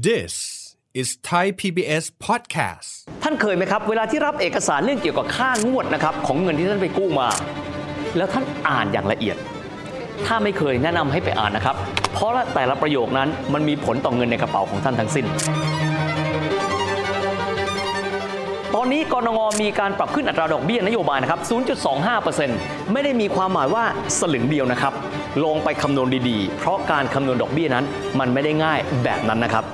This is Thai PBS podcast. ท่านเคยไหมครับ เวลาที่รับเอกสารเรื่องเกี่ยวกับค่างวดนะครับของเงินที่ท่านไปกู้มา แล้วท่านอ่านอย่างละเอียด ถ้าไม่เคยแนะนำให้ไปอ่านนะครับ เพราะแต่ละประโยคนั้นมันมีผลต่อเงินในกระเป๋าของท่านทั้งสิ้น ตอนนี้กรงมีการปรับขึ้นอัตราดอกเบี้ยนโยบายนะครับ 0.25%ไม่ได้มีความหมายว่าสลึงเดียวนะครับลงไปคำนวณดีๆ เพราะการคำนวณดอกเบี้ยนั้น มันไม่ได้ง่ายแบบนั้นนะครับ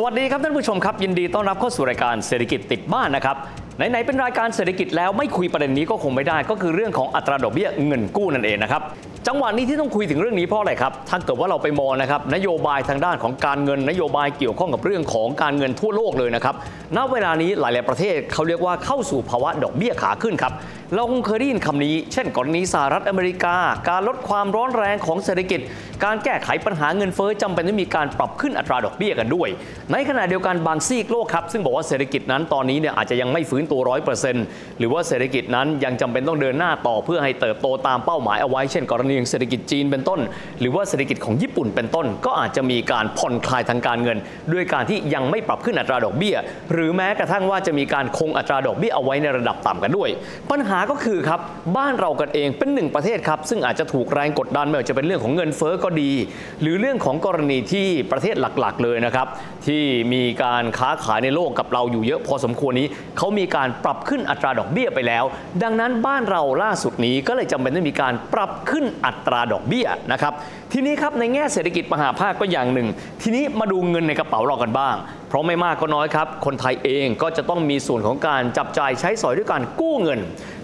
สวัสดีครับท่านผู้ชมครับ ยินดีต้อนรับเข้าสู่รายการเศรษฐกิจติดบ้านนะครับไหนๆเป็นรายการเศรษฐกิจแล้วไม่คุยประเด็นนี้ก็คงไม่ได้ ก็คือเรื่องของอัตราดอกเบี้ยเงินกู้นั่นเองนะครับจังหวะนี้ที่ต้องคุยถึงเรื่องนี้เพราะอะไรครับถ้าเกิดว่าเราไปมองนะครับนโยบายทางด้านของการเงินนโยบายเกี่ยวข้องกับเรื่องของการเงินทั่วโลกเลยนะครับณเวลานี้หลาย ๆประเทศเขาเรียกว่าเข้าสู่ภาวะดอกเบี้ยขาขึ้นครับเราคงเคยได้ยินคำนี้ เช่นกรณีสหรัฐอเมริกา การลดความร้อนแรงของเศรษฐกิจ การแก้ไขปัญหาเงินเฟ้อจำเป็นต้องมีการปรับขึ้นอัตราดอกเบี้ยกันด้วย ในขณะเดียวกันบางซีกโลกครับ ซึ่งบอกว่าเศรษฐกิจนั้นตอนนี้เนี่ยอาจจะยังไม่ฟื้นตัวร้อยเปอร์เซ็นต์หรือว่าเศรษฐกิจนั้นยังจำเป็นต้องเดินหน้าต่อเพื่อให้เติบโตตามเป้าหมายเอาไว้เช่น กรณีของเศรษฐกิจจีนเป็นต้น หรือว่าเศรษฐกิจของญี่ปุ่นเป็นต้น ก็อาจจะมีการผ่อนคลายทางการเงิน ด้วยการที่ยังไม่ปรับขึ้นอัตราดอกเบี้ย หรือแม้กระทั่งว่าจะมีการคงอัตราดอกเบี้ยเอาไว้ในระดับต่ำกันด้วย ปัญหาก็คือครับบ้านเรากันเองเป็นหนึ่งประเทศครับซึ่งอาจจะถูกแรงกดดันไม่ว่าจะเป็นเรื่องของเงินเฟ้อก็ดี หรือเรื่องของกรณีที่ประเทศหลักๆ เลยนะครับ ที่มีการค้าขายในโลกกับเราอยู่เยอะพอสมควรนี้เขามีการปรับขึ้นอัตราดอกเบี้ยไปแล้ว ดังนั้นบ้านเราล่าสุดนี้ก็เลยจำเป็นต้องมีการปรับขึ้นอัตราดอกเบี้ยนะครับทีนี้ครับในแง่เศรษฐกิจมหาภาคก็อย่างหนึ่ง ทีนี้มาดูเงินในกระเป๋าเรากันบ้าง เพราะไม่มากก็น้อยครับ คนไทยเองก็จะต้องมีส่วนของการจับจ่ายใช้สอยด้วยการกู้เงิน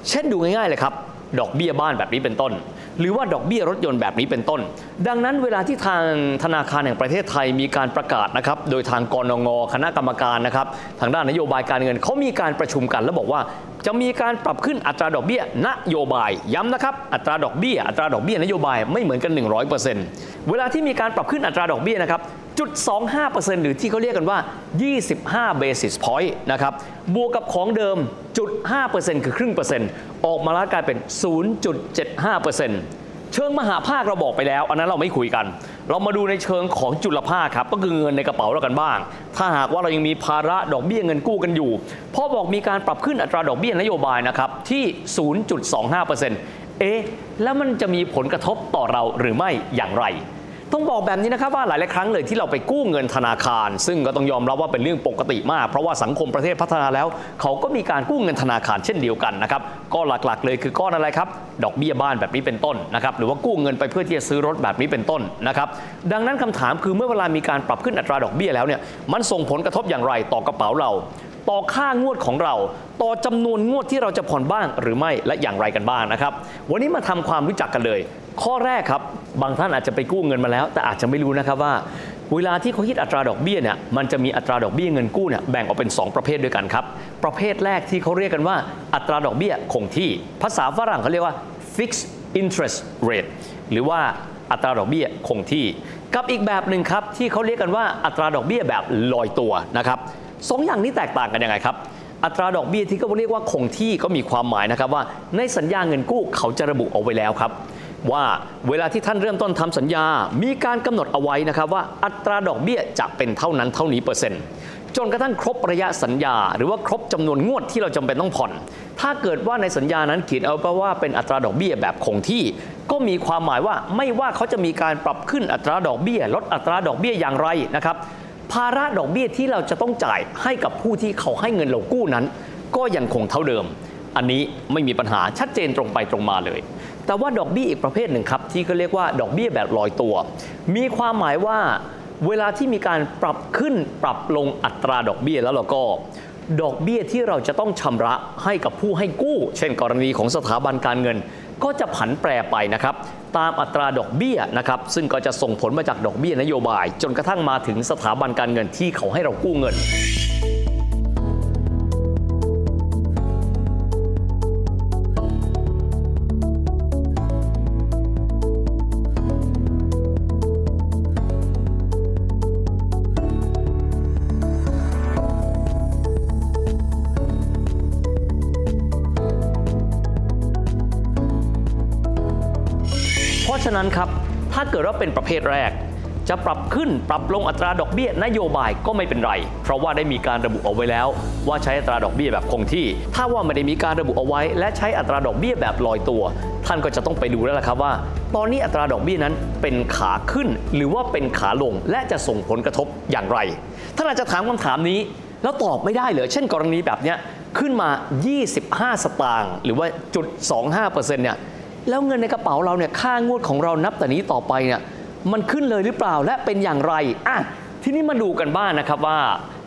เช่นดูง่ายๆเลยครับ ดอกเบี้ยบ้านแบบนี้เป็นต้น หรือว่าดอกเบี้ยรถยนต์แบบนี้เป็นต้น ดังนั้นเวลาที่ทางธนาคารแห่งประเทศไทยมีการประกาศนะครับโดยทางกรงงคณะกรรมการนะครับทางด้านนโยบายการเงินเขามีการประชุมกันแล้วบอกว่า จะมีการปรับขึ้นอัตราดอกเบี้ยนโยบายย้ำนะครับอัตราดอกเบี้ยอัตราดอกเบี้ยนโยบายไม่เหมือนกัน 100%เวลาที่มีการปรับขึ้นอัตราดอกเบี้ยนะครับ จุด25%หรือที่เขาเรียกกันว่า 25 basis point นะครับ บวกกับของเดิมจุด5%คือครึ่งเปอร์เซ็นต์ ออกมาแล้วกลายเป็น 0.75%เชิงมหาภาคเราบอกไปแล้ว อันนั้นเราไม่คุยกัน เรามาดูในเชิงของจุลภาคครับ ก็คือเงินในกระเป๋าเรากันบ้าง ถ้าหากว่าเรายังมีภาระดอกเบี้ยเงินกู้กันอยู่พอบอกมีการปรับขึ้นอัตราดอกเบี้ยนโยบายนะครับที่ 0.25%เอ๊ะแล้วมันจะมีผลกระทบต่อเราหรือไม่อย่างไร ต้องบอกแบบนี้นะครับว่าหลายๆครั้งเลยที่เราไปกู้เงินธนาคาร ซึ่งก็ต้องยอมรับว่าเป็นเรื่องปกติมาก เพราะว่าสังคมประเทศพัฒนาแล้ว เขาก็มีการกู้เงินธนาคารเช่นเดียวกันนะครับก็หลักๆ เลยคือก้อนอะไรครับดอกเบี้ยบ้านแบบนี้เป็นต้นนะครับหรือว่ากู้เงินไปเพื่อที่จะซื้อรถแบบนี้เป็นต้นนะครับดังนั้นคำถามคือเมื่อเวลามีการปรับขึ้นอัตราดอกเบี้ยแล้วเนี่ยมันส่งผลกระทบอย่างไรต่อกระเป๋าเรา ต่อค่างวดของเรา ต่อจำนวนงวดที่เราจะผ่อนบ้างหรือไม่และอย่างไรกันบ้างนะครับ วันนี้มาทำความรู้จักกันเลย ข้อแรกครับ บางท่านอาจจะไปกู้เงินมาแล้ว แต่อาจจะไม่รู้นะครับว่า เวลาที่เขาคิดอัตราดอกเบี้ยเนี่ยมันจะมีอัตราดอกเบี้ยเงินกู้เนี่ยแบ่งออกเป็น 2 ประเภทด้วยกันครับประเภทแรกที่เขาเรียกกันว่าอัตราดอกเบี้ยคงที่ ภาษาฝรั่งเขาเรียกว่า fixed interest rate หรือว่าอัตราดอกเบี้ยคงที่ กับอีกแบบหนึ่งครับที่เขาเรียกกันว่าอัตราดอกเบี้ยแบบลอยตัวนะครับ สองอย่างนี้แตกต่างกันยังไงครับอัตราดอกเบี้ยที่เขาเรียกว่าคงที่ก็มีความหมายนะครับว่า ในสัญญาเงินกู้เขาจะระบุเอาไว้แล้วครับ ว่าเวลาที่ท่านเริ่มต้นทำสัญญา มีการกำหนดเอาไว้นะครับว่าอัตราดอกเบี้ยจะเป็นเท่านั้นเท่านี้เปอร์เซ็นต์จนกระทั่งครบระยะสัญญา หรือว่าครบจำนวนงวดที่เราจำเป็นต้องผ่อน ถ้าเกิดว่าในสัญญานั้นเขียนเอาไว้ว่าเป็นอัตราดอกเบี้ยแบบคงที่ ก็มีความหมายว่าไม่ว่าเขาจะมีการปรับขึ้นอัตราดอกเบี้ย ลดอัตราดอกเบี้ยอย่างไรนะครับ ภาระดอกเบี้ยที่เราจะต้องจ่ายให้กับผู้ที่เขาให้เงินเรากู้นั้น ก็ยังคงเท่าเดิม อันนี้ไม่มีปัญหาชัดเจนตรงไปตรงมาเลย แต่ว่าดอกเบี้ยอีกประเภทหนึ่งครับ ที่เขาเรียกว่าดอกเบี้ยแบบลอยตัว มีความหมายว่าเวลาที่มีการปรับขึ้นปรับลงอัตราดอกเบี้ยแล้วเราก็ ดอกเบี้ยที่เราจะต้องชำระให้กับผู้ให้กู้ เช่น กรณีของสถาบันการเงิน ก็จะผันแปรไปนะครับตามอัตราดอกเบี้ยนะครับซึ่งก็จะส่งผลมาจากดอกเบี้ยนโยบาย จนกระทั่งมาถึงสถาบันการเงินที่เขาให้เรากู้เงิน นั้นครับ ถ้าเกิดว่าเป็นประเภทแรก จะปรับขึ้นปรับลงอัตราดอกเบี้ยนโยบายก็ไม่เป็นไร เพราะว่าได้มีการระบุเอาไว้แล้ว ว่าใช้อัตราดอกเบี้ยแบบคงที่ ถ้าว่าไม่ได้มีการระบุเอาไว้ และใช้อัตราดอกเบี้ยแบบลอยตัว ท่านก็จะต้องไปดูแล้วล่ะครับว่า ตอนนี้อัตราดอกเบี้ยนั้นเป็นขาขึ้น หรือว่าเป็นขาลงและจะส่งผลกระทบอย่างไรท่านอาจจะถามคำถามนี้ แล้วตอบไม่ได้เหรอเช่น กรณีแบบเนี้ยขึ้นมา 25 สตางค์หรือว่าจุด25%เนี่ย แล้วเงินในกระเป๋าเราเนี่ยค่างวดของเรานับแต่นี้ต่อไปเนี่ยมันขึ้นเลยหรือเปล่าและเป็นอย่างไรอะทีนี้มาดูกันบ้างนนะครับว่า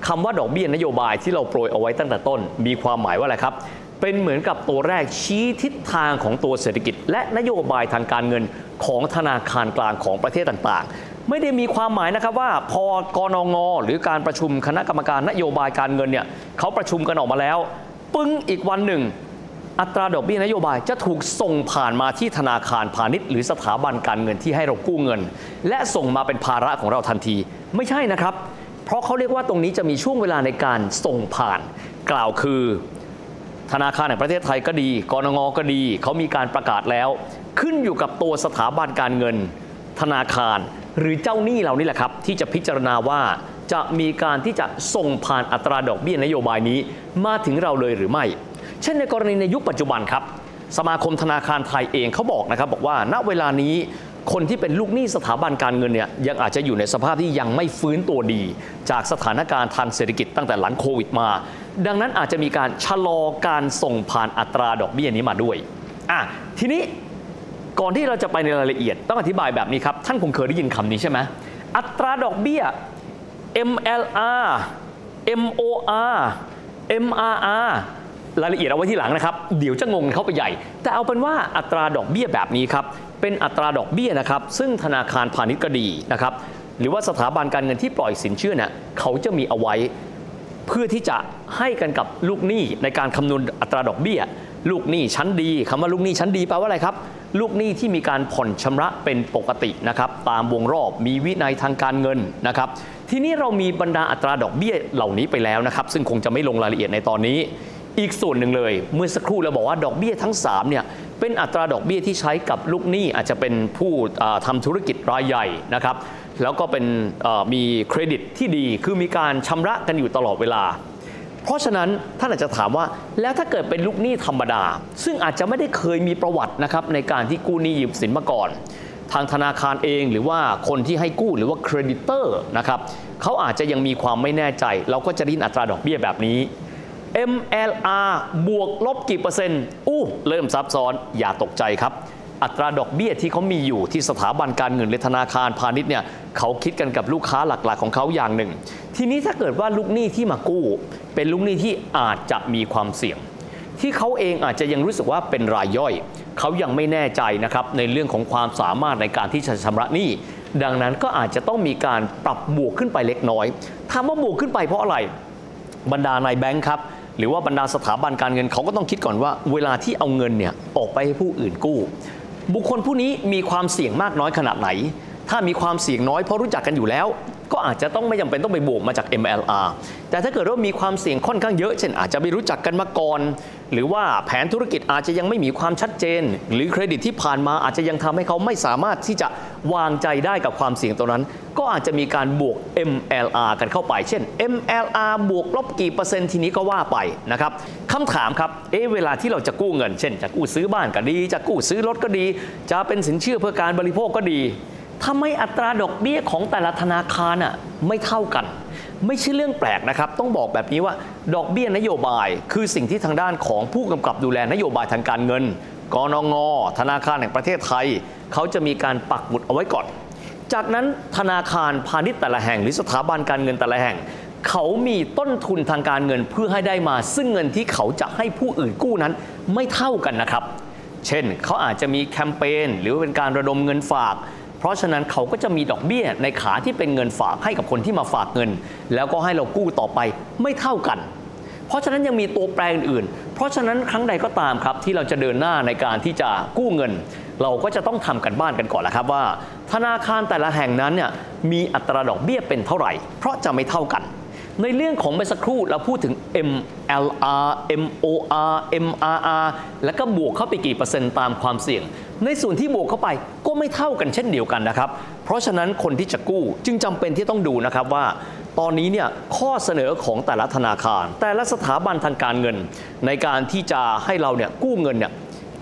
คำว่าดอกเบี้ยนโยบายที่เราโปรยเอาไว้ตั้งแต่ต้น มีความหมายว่าอะไรครับ เป็นเหมือนกับตัวแรกชี้ทิศทางของตัวเศรษฐกิจ และนโยบายทางการเงินของธนาคารกลางของประเทศต่างๆ ไม่ได้มีความหมายนะครับว่าพอกนงหรือการประชุมคณะกรรมการนโยบายการเงินเนี่ยเขาประชุมกันออกมาแล้ว ปึ้งอีกวันหนึ่ง อัตราดอกเบี้ยนโยบายจะถูกส่งผ่านมาที่ธนาคารพาณิชย์หรือสถาบันการเงินที่ให้เรากู้เงิน และส่งมาเป็นภาระของเราทันที ไม่ใช่นะครับ เพราะเขาเรียกว่าตรงนี้จะมีช่วงเวลาในการส่งผ่าน กล่าวคือ ธนาคารแห่งประเทศไทยก็ดีกรงก็ดีเขามีการประกาศแล้ว ขึ้นอยู่กับตัวสถาบันการเงิน ธนาคาร หรือเจ้าหนี้เรานี่แหละครับ ที่จะพิจารณาว่าจะมีการที่จะส่งผ่านอัตราดอกเบี้ยนโยบายนี้มาถึงเราเลยหรือไม่ เช่นในกรณีในยุคปัจจุบันครับ สมาคมธนาคารไทยเองเขาบอกนะครับบอกว่าณเวลานี้คนที่เป็นลูกหนี้สถาบันการเงินเนี่ยยังอาจจะอยู่ในสภาพที่ยังไม่ฟื้นตัวดี จากสถานการณ์ทางเศรษฐกิจตั้งแต่หลังโควิดมา ดังนั้นอาจจะมีการชะลอการส่งผ่านอัตราดอกเบี้ยนี้มาด้วยอะทีนี้ก่อนที่เราจะไปในรายละเอียดต้องอธิบายแบบนี้ครับ ท่านคงเคยได้ยินคำนี้ใช่ไหมอัตราดอกเบี้ย MLR MOR MRR รายละเอียดเอาไว้ที่หลังนะครับ เดี๋ยวจะงงเข้าไปใหญ่ แต่เอาเป็นว่าอัตราดอกเบี้ยแบบนี้ครับ เป็นอัตราดอกเบี้ยนะครับ ซึ่งธนาคารพาณิชย์ก็ดีนะครับ หรือว่าสถาบันการเงินที่ปล่อยสินเชื่อเนี่ยเขาจะมีเอาไว้ เพื่อที่จะให้กันกับลูกหนี้ในการคำนวณอัตราดอกเบี้ย ลูกหนี้ชั้นดีคำว่าลูกหนี้ชั้นดีแปลว่าอะไรครับ ลูกหนี้ที่มีการผ่อนชำระเป็นปกตินะครับ ตามวงรอบมีวินัยทางการเงินนะครับทีนี้เรามีบรรดาอัตราดอกเบี้ยเหล่านี้ไปแล้วนะครับ ซึ่งคงจะไม่ลงรายละเอียดในตอนนี้ อีกส่วนหนึ่งเลย เมื่อสักครู่เราบอกว่าดอกเบี้ยทั้ง3เนี่ยเป็นอัตราดอกเบี้ยที่ใช้กับลูกหนี้อาจจะเป็นผู้ทำธุรกิจรายใหญ่นะครับ แล้วก็เป็นมีเครดิตที่ดีคือมีการชำระกันอยู่ตลอดเวลา เพราะฉะนั้นท่านอาจจะถามว่าแล้วถ้าเกิดเป็นลูกหนี้ธรรมดา ซึ่งอาจจะไม่ได้เคยมีประวัตินะครับในการที่กู้หนี้ยืมสินมาก่อน ทางธนาคารเองหรือว่าคนที่ให้กู้หรือว่า creditor นะครับเขาอาจจะยังมีความไม่แน่ใจ เราก็จะได้ยินอัตราดอกเบี้ยแบบนี้ MLR บวกลบกี่เปอร์เซ็นต์อู้เริ่มซับซ้อนอย่าตกใจครับ อัตราดอกเบี้ยที่เขามีอยู่ที่สถาบันการเงินหรือธนาคารพาณิชย์เนี่ยเขาคิดกันกับลูกค้าหลักๆ ของเขาอย่างหนึ่ง ทีนี้ถ้าเกิดว่าลูกหนี้ที่มากู้ เป็นลูกหนี้ที่อาจจะมีความเสี่ยง ที่เขาเองอาจจะยังรู้สึกว่าเป็นรายย่อย เขายังไม่แน่ใจนะครับในเรื่องของความสามารถในการที่จะชำระหนี้ดังนั้นก็อาจจะต้องมีการปรับบวกขึ้นไปเล็กน้อยถามว่าบวกขึ้นไปเพราะอะไรบรรดานายแบงค์ครับ หรือว่าบรรดาสถาบันการเงินเขาก็ต้องคิดก่อนว่า เวลาที่เอาเงินเนี่ยออกไปให้ผู้อื่นกู้ บุคคลผู้นี้มีความเสี่ยงมากน้อยขนาดไหน ถ้ามีความเสี่ยงน้อยเพราะรู้จักกันอยู่แล้ว ก็อาจจะต้องไม่จำเป็นต้องไปบวกมาจาก MLR แต่ถ้าเกิดว่ามีความเสี่ยงค่อนข้างเยอะ เช่นอาจจะไม่รู้จักกันมาก่อน หรือว่าแผนธุรกิจอาจจะยังไม่มีความชัดเจน หรือเครดิตที่ผ่านมาอาจจะยังทำให้เขาไม่สามารถที่จะวางใจได้กับความเสี่ยงตรงนั้น ก็อาจจะมีการบวก MLR กันเข้าไป เช่น MLR บวกลบกี่เปอร์เซ็นต์ทีนี้ก็ว่าไปนะครับคำถามครับ เอ๊ะเวลาที่เราจะกู้เงิน เช่น จะกู้ซื้อบ้านก็ดี จะกู้ซื้อรถก็ดี จะเป็นสินเชื่อเพื่อการบริโภคก็ดี ทำไมอัตราดอกเบี้ยของแต่ละธนาคารอะไม่เท่ากัน ไม่ใช่เรื่องแปลกนะครับ ต้องบอกแบบนี้ว่าดอกเบี้ยนโยบาย คือสิ่งที่ทางด้านของผู้กำกับดูแลนโยบายทางการเงินกนงธนาคารแห่งประเทศไทย เขาจะมีการปักหมุดเอาไว้ก่อน จากนั้นธนาคารพาณิชย์แต่ละแห่ง หรือสถาบันการเงินแต่ละแห่ง เขามีต้นทุนทางการเงินเพื่อให้ได้มา ซึ่งเงินที่เขาจะให้ผู้อื่นกู้นั้นไม่เท่ากันนะครับ เช่น เขาอาจจะมีแคมเปญหรือเป็นการระดมเงินฝาก เพราะฉะนั้นเขาก็จะมีดอกเบี้ยในขาที่เป็นเงินฝากให้กับคนที่มาฝากเงิน แล้วก็ให้เรากู้ต่อไปไม่เท่ากัน เพราะฉะนั้นยังมีตัวแปรอื่น เพราะฉะนั้นครั้งใดก็ตามครับที่เราจะเดินหน้าในการที่จะกู้เงิน เราก็จะต้องทำกันบ้านกันก่อนแหละครับว่า ธนาคารแต่ละแห่งนั้นเนี่ยมีอัตราดอกเบี้ยเป็นเท่าไหร่ เพราะจะไม่เท่ากัน ในเรื่องของเมื่อสักครู่เราพูดถึง MLR MOR MRR แล้วก็บวกเข้าไปกี่เปอร์เซ็นต์ตามความเสี่ยง ในส่วนที่บวกเข้าไปก็ไม่เท่ากันเช่นเดียวกันนะครับ เพราะฉะนั้นคนที่จะกู้จึงจำเป็นที่ต้องดูนะครับว่า ตอนนี้เนี่ยข้อเสนอของแต่ละธนาคาร แต่ละสถาบันทางการเงิน ในการที่จะให้เราเนี่ยกู้เงินเนี่ย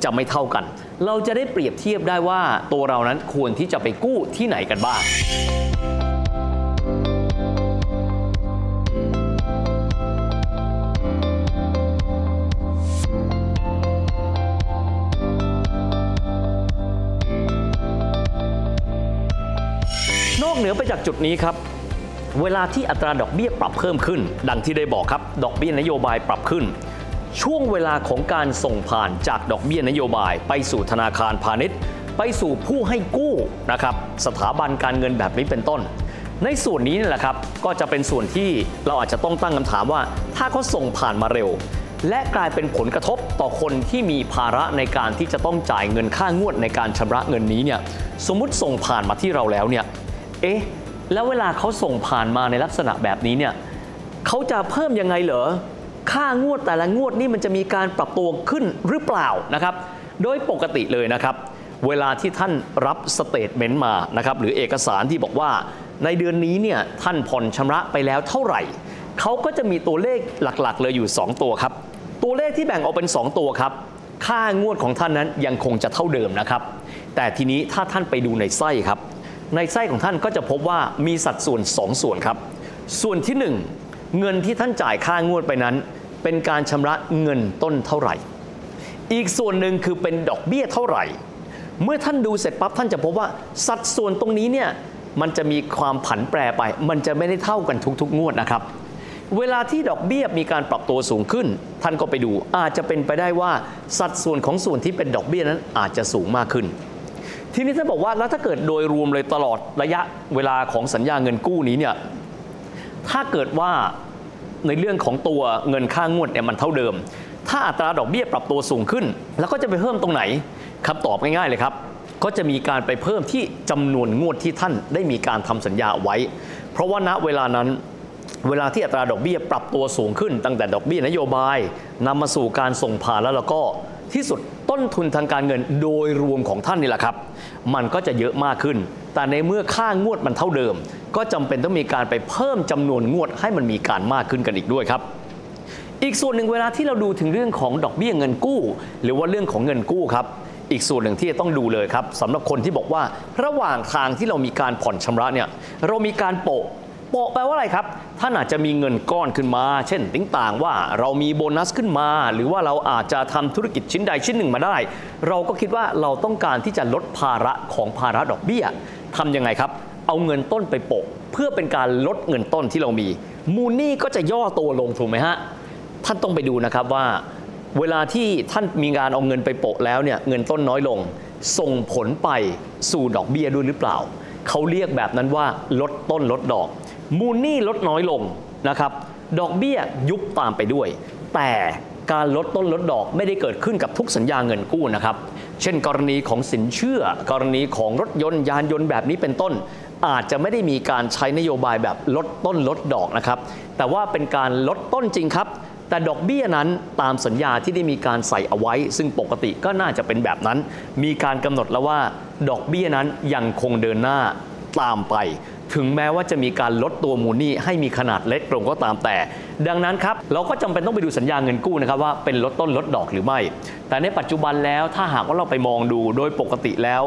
จะไม่เท่ากัน เราจะได้เปรียบเทียบได้ว่าตัวเรานั้นควรที่จะไปกู้ที่ไหนกันบ้าง อกเหนือไปจากจุดนี้ครับ เวลาที่อัตราดอกเบี้ยปรับเพิ่มขึ้น ดังที่ได้บอกครับ ดอกเบี้ยนโยบายปรับขึ้น ช่วงเวลาของการส่งผ่านจากดอกเบี้ยนโยบาย ไปสู่ธนาคารพาณิชย์ ไปสู่ผู้ให้กู้นะครับสถาบันการเงินแบบนี้เป็นต้น ในส่วนนี้นี่แหละครับก็จะเป็นส่วนที่เราอาจจะต้องตั้งคำถามว่า ถ้าเขาส่งผ่านมาเร็วและกลายเป็นผลกระทบต่อคนที่มีภาระในการที่จะต้องจ่ายเงินค่างวดในการชำระเงินนี้เนี่ยสมมุติส่งผ่านมาที่เราแล้วเนี่ย เอ๊ะ แล้วเวลาเขาส่งผ่านมาในลักษณะแบบนี้เนี่ยเขาจะเพิ่มยังไงเหรอ ค่างวดแต่ละงวดนี่มันจะมีการปรับตัวขึ้นหรือเปล่านะครับ โดยปกติเลยนะครับ เวลาที่ท่านรับสเตทเมนต์มานะครับหรือเอกสารที่บอกว่าในเดือนนี้เนี่ยท่านผ่อนชำระไปแล้วเท่าไหร่ เขาก็จะมีตัวเลขหลักๆ เลยอยู่ 2 ตัวครับ ตัวเลขที่แบ่งออกเป็น 2 ตัวครับ ค่างวดของท่านนั้นยังคงจะเท่าเดิมนะครับ แต่ทีนี้ถ้าท่านไปดูในไส้ครับ ในไส้ของท่านก็จะพบว่ามีสัดส่วน 2 ส่วนครับ ส่วนที่ 1 เงินที่ท่านจ่ายค่างวดไปนั้น เป็นการชำระเงินต้นเท่าไหร่ อีกส่วนหนึ่งคือเป็นดอกเบี้ยเท่าไหร่ เมื่อท่านดูเสร็จปั๊บท่านจะพบว่าสัดส่วนตรงนี้เนี่ยมันจะมีความผันแปรไป มันจะไม่ได้เท่ากันทุกๆ งวดนะครับ เวลาที่ดอกเบี้ยมีการปรับตัวสูงขึ้น ท่านก็ไปดูอาจจะเป็นไปได้ว่าสัดส่วนของส่วนที่เป็นดอกเบี้ยนั้นอาจจะสูงมากขึ้น ทีนี้ถ้าบอกว่าแล้วถ้าเกิดโดยรวมเลยตลอดระยะเวลาของสัญญาเงินกู้นี้เนี่ยถ้าเกิดว่าในเรื่องของตัวเงินค่างวดเนี่ยมันเท่าเดิม ถ้าอัตราดอกเบี้ยปรับตัวสูงขึ้น แล้วก็จะไปเพิ่มตรงไหนคำตอบง่ายๆเลยครับ ก็จะมีการไปเพิ่มที่จำนวนงวดที่ท่านได้มีการทำสัญญาไว้ เพราะว่าณเวลานั้นเวลาที่อัตราดอกเบี้ยปรับตัวสูงขึ้น ตั้งแต่ดอกเบี้ยนโยบายนำมาสู่การส่งผ่านแล้วแล้วก็ที่สุด ต้นทุนทางการเงินโดยรวมของท่านนี่แหละครับ มันก็จะเยอะมากขึ้น แต่ในเมื่อค่างวดมันเท่าเดิม ก็จำเป็นต้องมีการไปเพิ่มจำนวนงวดให้มันมีการมากขึ้นกันอีกด้วยครับ อีกส่วนหนึ่งเวลาที่เราดูถึงเรื่องของดอกเบี้ยเงินกู้ หรือว่าเรื่องของเงินกู้ครับอีกส่วนหนึ่งที่จะต้องดูเลยครับสำหรับคนที่บอกว่า ระหว่างทางที่เรามีการผ่อนชำระเนี่ยเรามีการโปะ โปะแปลว่าอะไรครับ ท่านอาจจะมีเงินก้อนขึ้นมา เช่นติ้งต่างว่าเรามีโบนัสขึ้นมา หรือว่าเราอาจจะทำธุรกิจชิ้นใดชิ้นหนึ่งมาได้ เราก็คิดว่าเราต้องการที่จะลดภาระของภาระดอกเบี้ยทำยังไงครับ เอาเงินต้นไปโปะ เพื่อเป็นการลดเงินต้นที่เรามี มูลนี้ก็จะย่อตัวลงถูกไหมฮะ ท่านต้องไปดูนะครับว่า เวลาที่ท่านมีการเอาเงินไปโปะแล้วเนี่ยเงินต้นน้อยลง ส่งผลไปสู่ดอกเบี้ยด้วยหรือเปล่าเขาเรียกแบบนั้นว่าลดต้นลดดอก มูลหนี้ลดน้อยลงนะครับ ดอกเบี้ยยุบตามไปด้วย แต่การลดต้นลดดอกไม่ได้เกิดขึ้นกับทุกสัญญาเงินกู้นะครับ เช่น กรณีของสินเชื่อ กรณีของรถยนต์ยานยนต์แบบนี้เป็นต้น อาจจะไม่ได้มีการใช้นโยบายแบบลดต้นลดดอกนะครับ แต่ว่าเป็นการลดต้นจริงครับ แต่ดอกเบี้ยนั้นตามสัญญาที่ได้มีการใส่เอาไว้ ซึ่งปกติก็น่าจะเป็นแบบนั้น มีการกำหนดแล้วว่า ดอกเบี้ยนั้นยังคงเดินหน้าตามไป ถึงแม้ว่าจะมีการลดตัวมูลหนี้ให้มีขนาดเล็กลงก็ตามแต่ ดังนั้นครับเราก็จำเป็นต้องไปดูสัญญาเงินกู้นะครับว่าเป็นลดต้นลดดอกหรือไม่ แต่ในปัจจุบันแล้วถ้าหากว่าเราไปมองดูโดยปกติแล้ว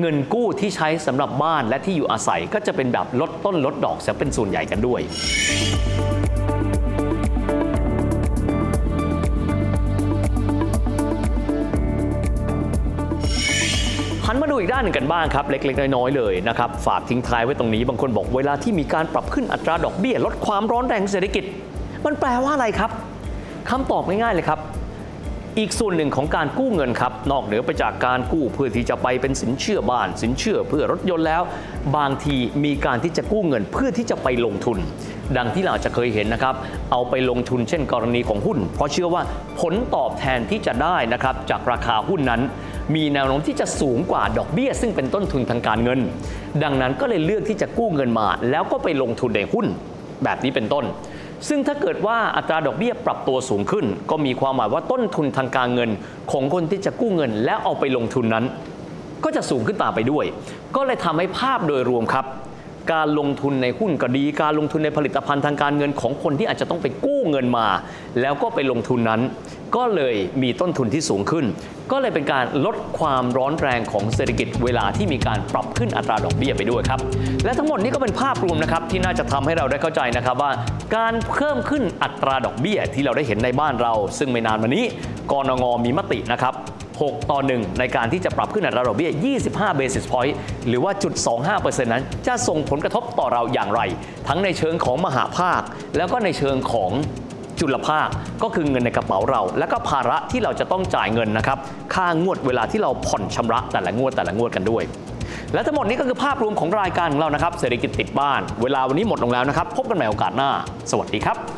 เงินกู้ที่ใช้สำหรับบ้านและที่อยู่อาศัยก็จะเป็นแบบลดต้นลดดอกเสียเป็นส่วนใหญ่กันด้วย มาดูอีกด้านหนึ่งกันบ้างครับ เล็กๆ น้อยๆเลยนะครับฝากทิ้งท้ายไว้ตรงนี้ บางคนบอกเวลาที่มีการปรับขึ้นอัตราดอกเบี้ย ลดความร้อนแรงเศรษฐกิจ มันแปลว่าอะไรครับคำตอบง่ายๆเลยครับ อีกส่วนหนึ่งของการกู้เงินครับ นอกเหนือไปจากการกู้เพื่อที่จะไปเป็นสินเชื่อบ้าน สินเชื่อเพื่อรถยนต์แล้ว บางทีมีการที่จะกู้เงินเพื่อที่จะไปลงทุน ดังที่เราจะเคยเห็นนะครับ เอาไปลงทุนเช่นกรณีของหุ้น เพราะเชื่อว่าผลตอบแทนที่จะได้นะครับจากราคาหุ้นนั้น มีแนวโน้มที่จะสูงกว่าดอกเบี้ย ซึ่งเป็นต้นทุนทางการเงิน ดังนั้นก็เลยเลือกที่จะกู้เงินมา แล้วก็ไปลงทุนในหุ้น แบบนี้เป็นต้น ซึ่งถ้าเกิดว่าอัตราดอกเบี้ยปรับตัวสูงขึ้น ก็มีความหมายว่าต้นทุนทางการเงิน ของคนที่จะกู้เงิน แล้วเอาไปลงทุนนั้น ก็จะสูงขึ้นตามไปด้วย ก็เลยทำให้ภาพโดยรวมครับ การลงทุนในหุ้นก็ดี การลงทุนในผลิตภัณฑ์ทางการเงินของคนที่อาจจะต้องไปกู้เงินมา แล้วก็ไปลงทุนนั้น ก็เลยมีต้นทุนที่สูงขึ้น ก็เลยเป็นการลดความร้อนแรงของเศรษฐกิจเวลาที่มีการปรับขึ้นอัตราดอกเบี้ยไปด้วยครับ และทั้งหมดนี้ก็เป็นภาพรวมนะครับที่น่าจะทำให้เราได้เข้าใจนะครับว่า การเพิ่มขึ้นอัตราดอกเบี้ยที่เราได้เห็นในบ้านเรา ซึ่งไม่นานมานี้กรงงมีมตินะครับ6 ต่อ 1 ในการที่จะปรับขึ้นอัตราดอกเบี้ย 25 basis point หรือว่าจุด 25%นั้น จะส่งผลกระทบต่อเราอย่างไร ทั้งในเชิงของมหาภาค แล้วก็ในเชิงของ จุลภาคก็คือเงินในกระเป๋าเรา และก็ภาระที่เราจะต้องจ่ายเงินนะครับค่างวดเวลาที่เราผ่อนชำระแต่ละงวดแต่ละงวดกันด้วย และทั้งหมดนี้ก็คือภาพรวมของรายการของเรานะครับเศรษฐกิจติดบ้าน เวลาวันนี้หมดลงแล้วนะครับ พบกันใหม่โอกาสหน้า สวัสดีครับ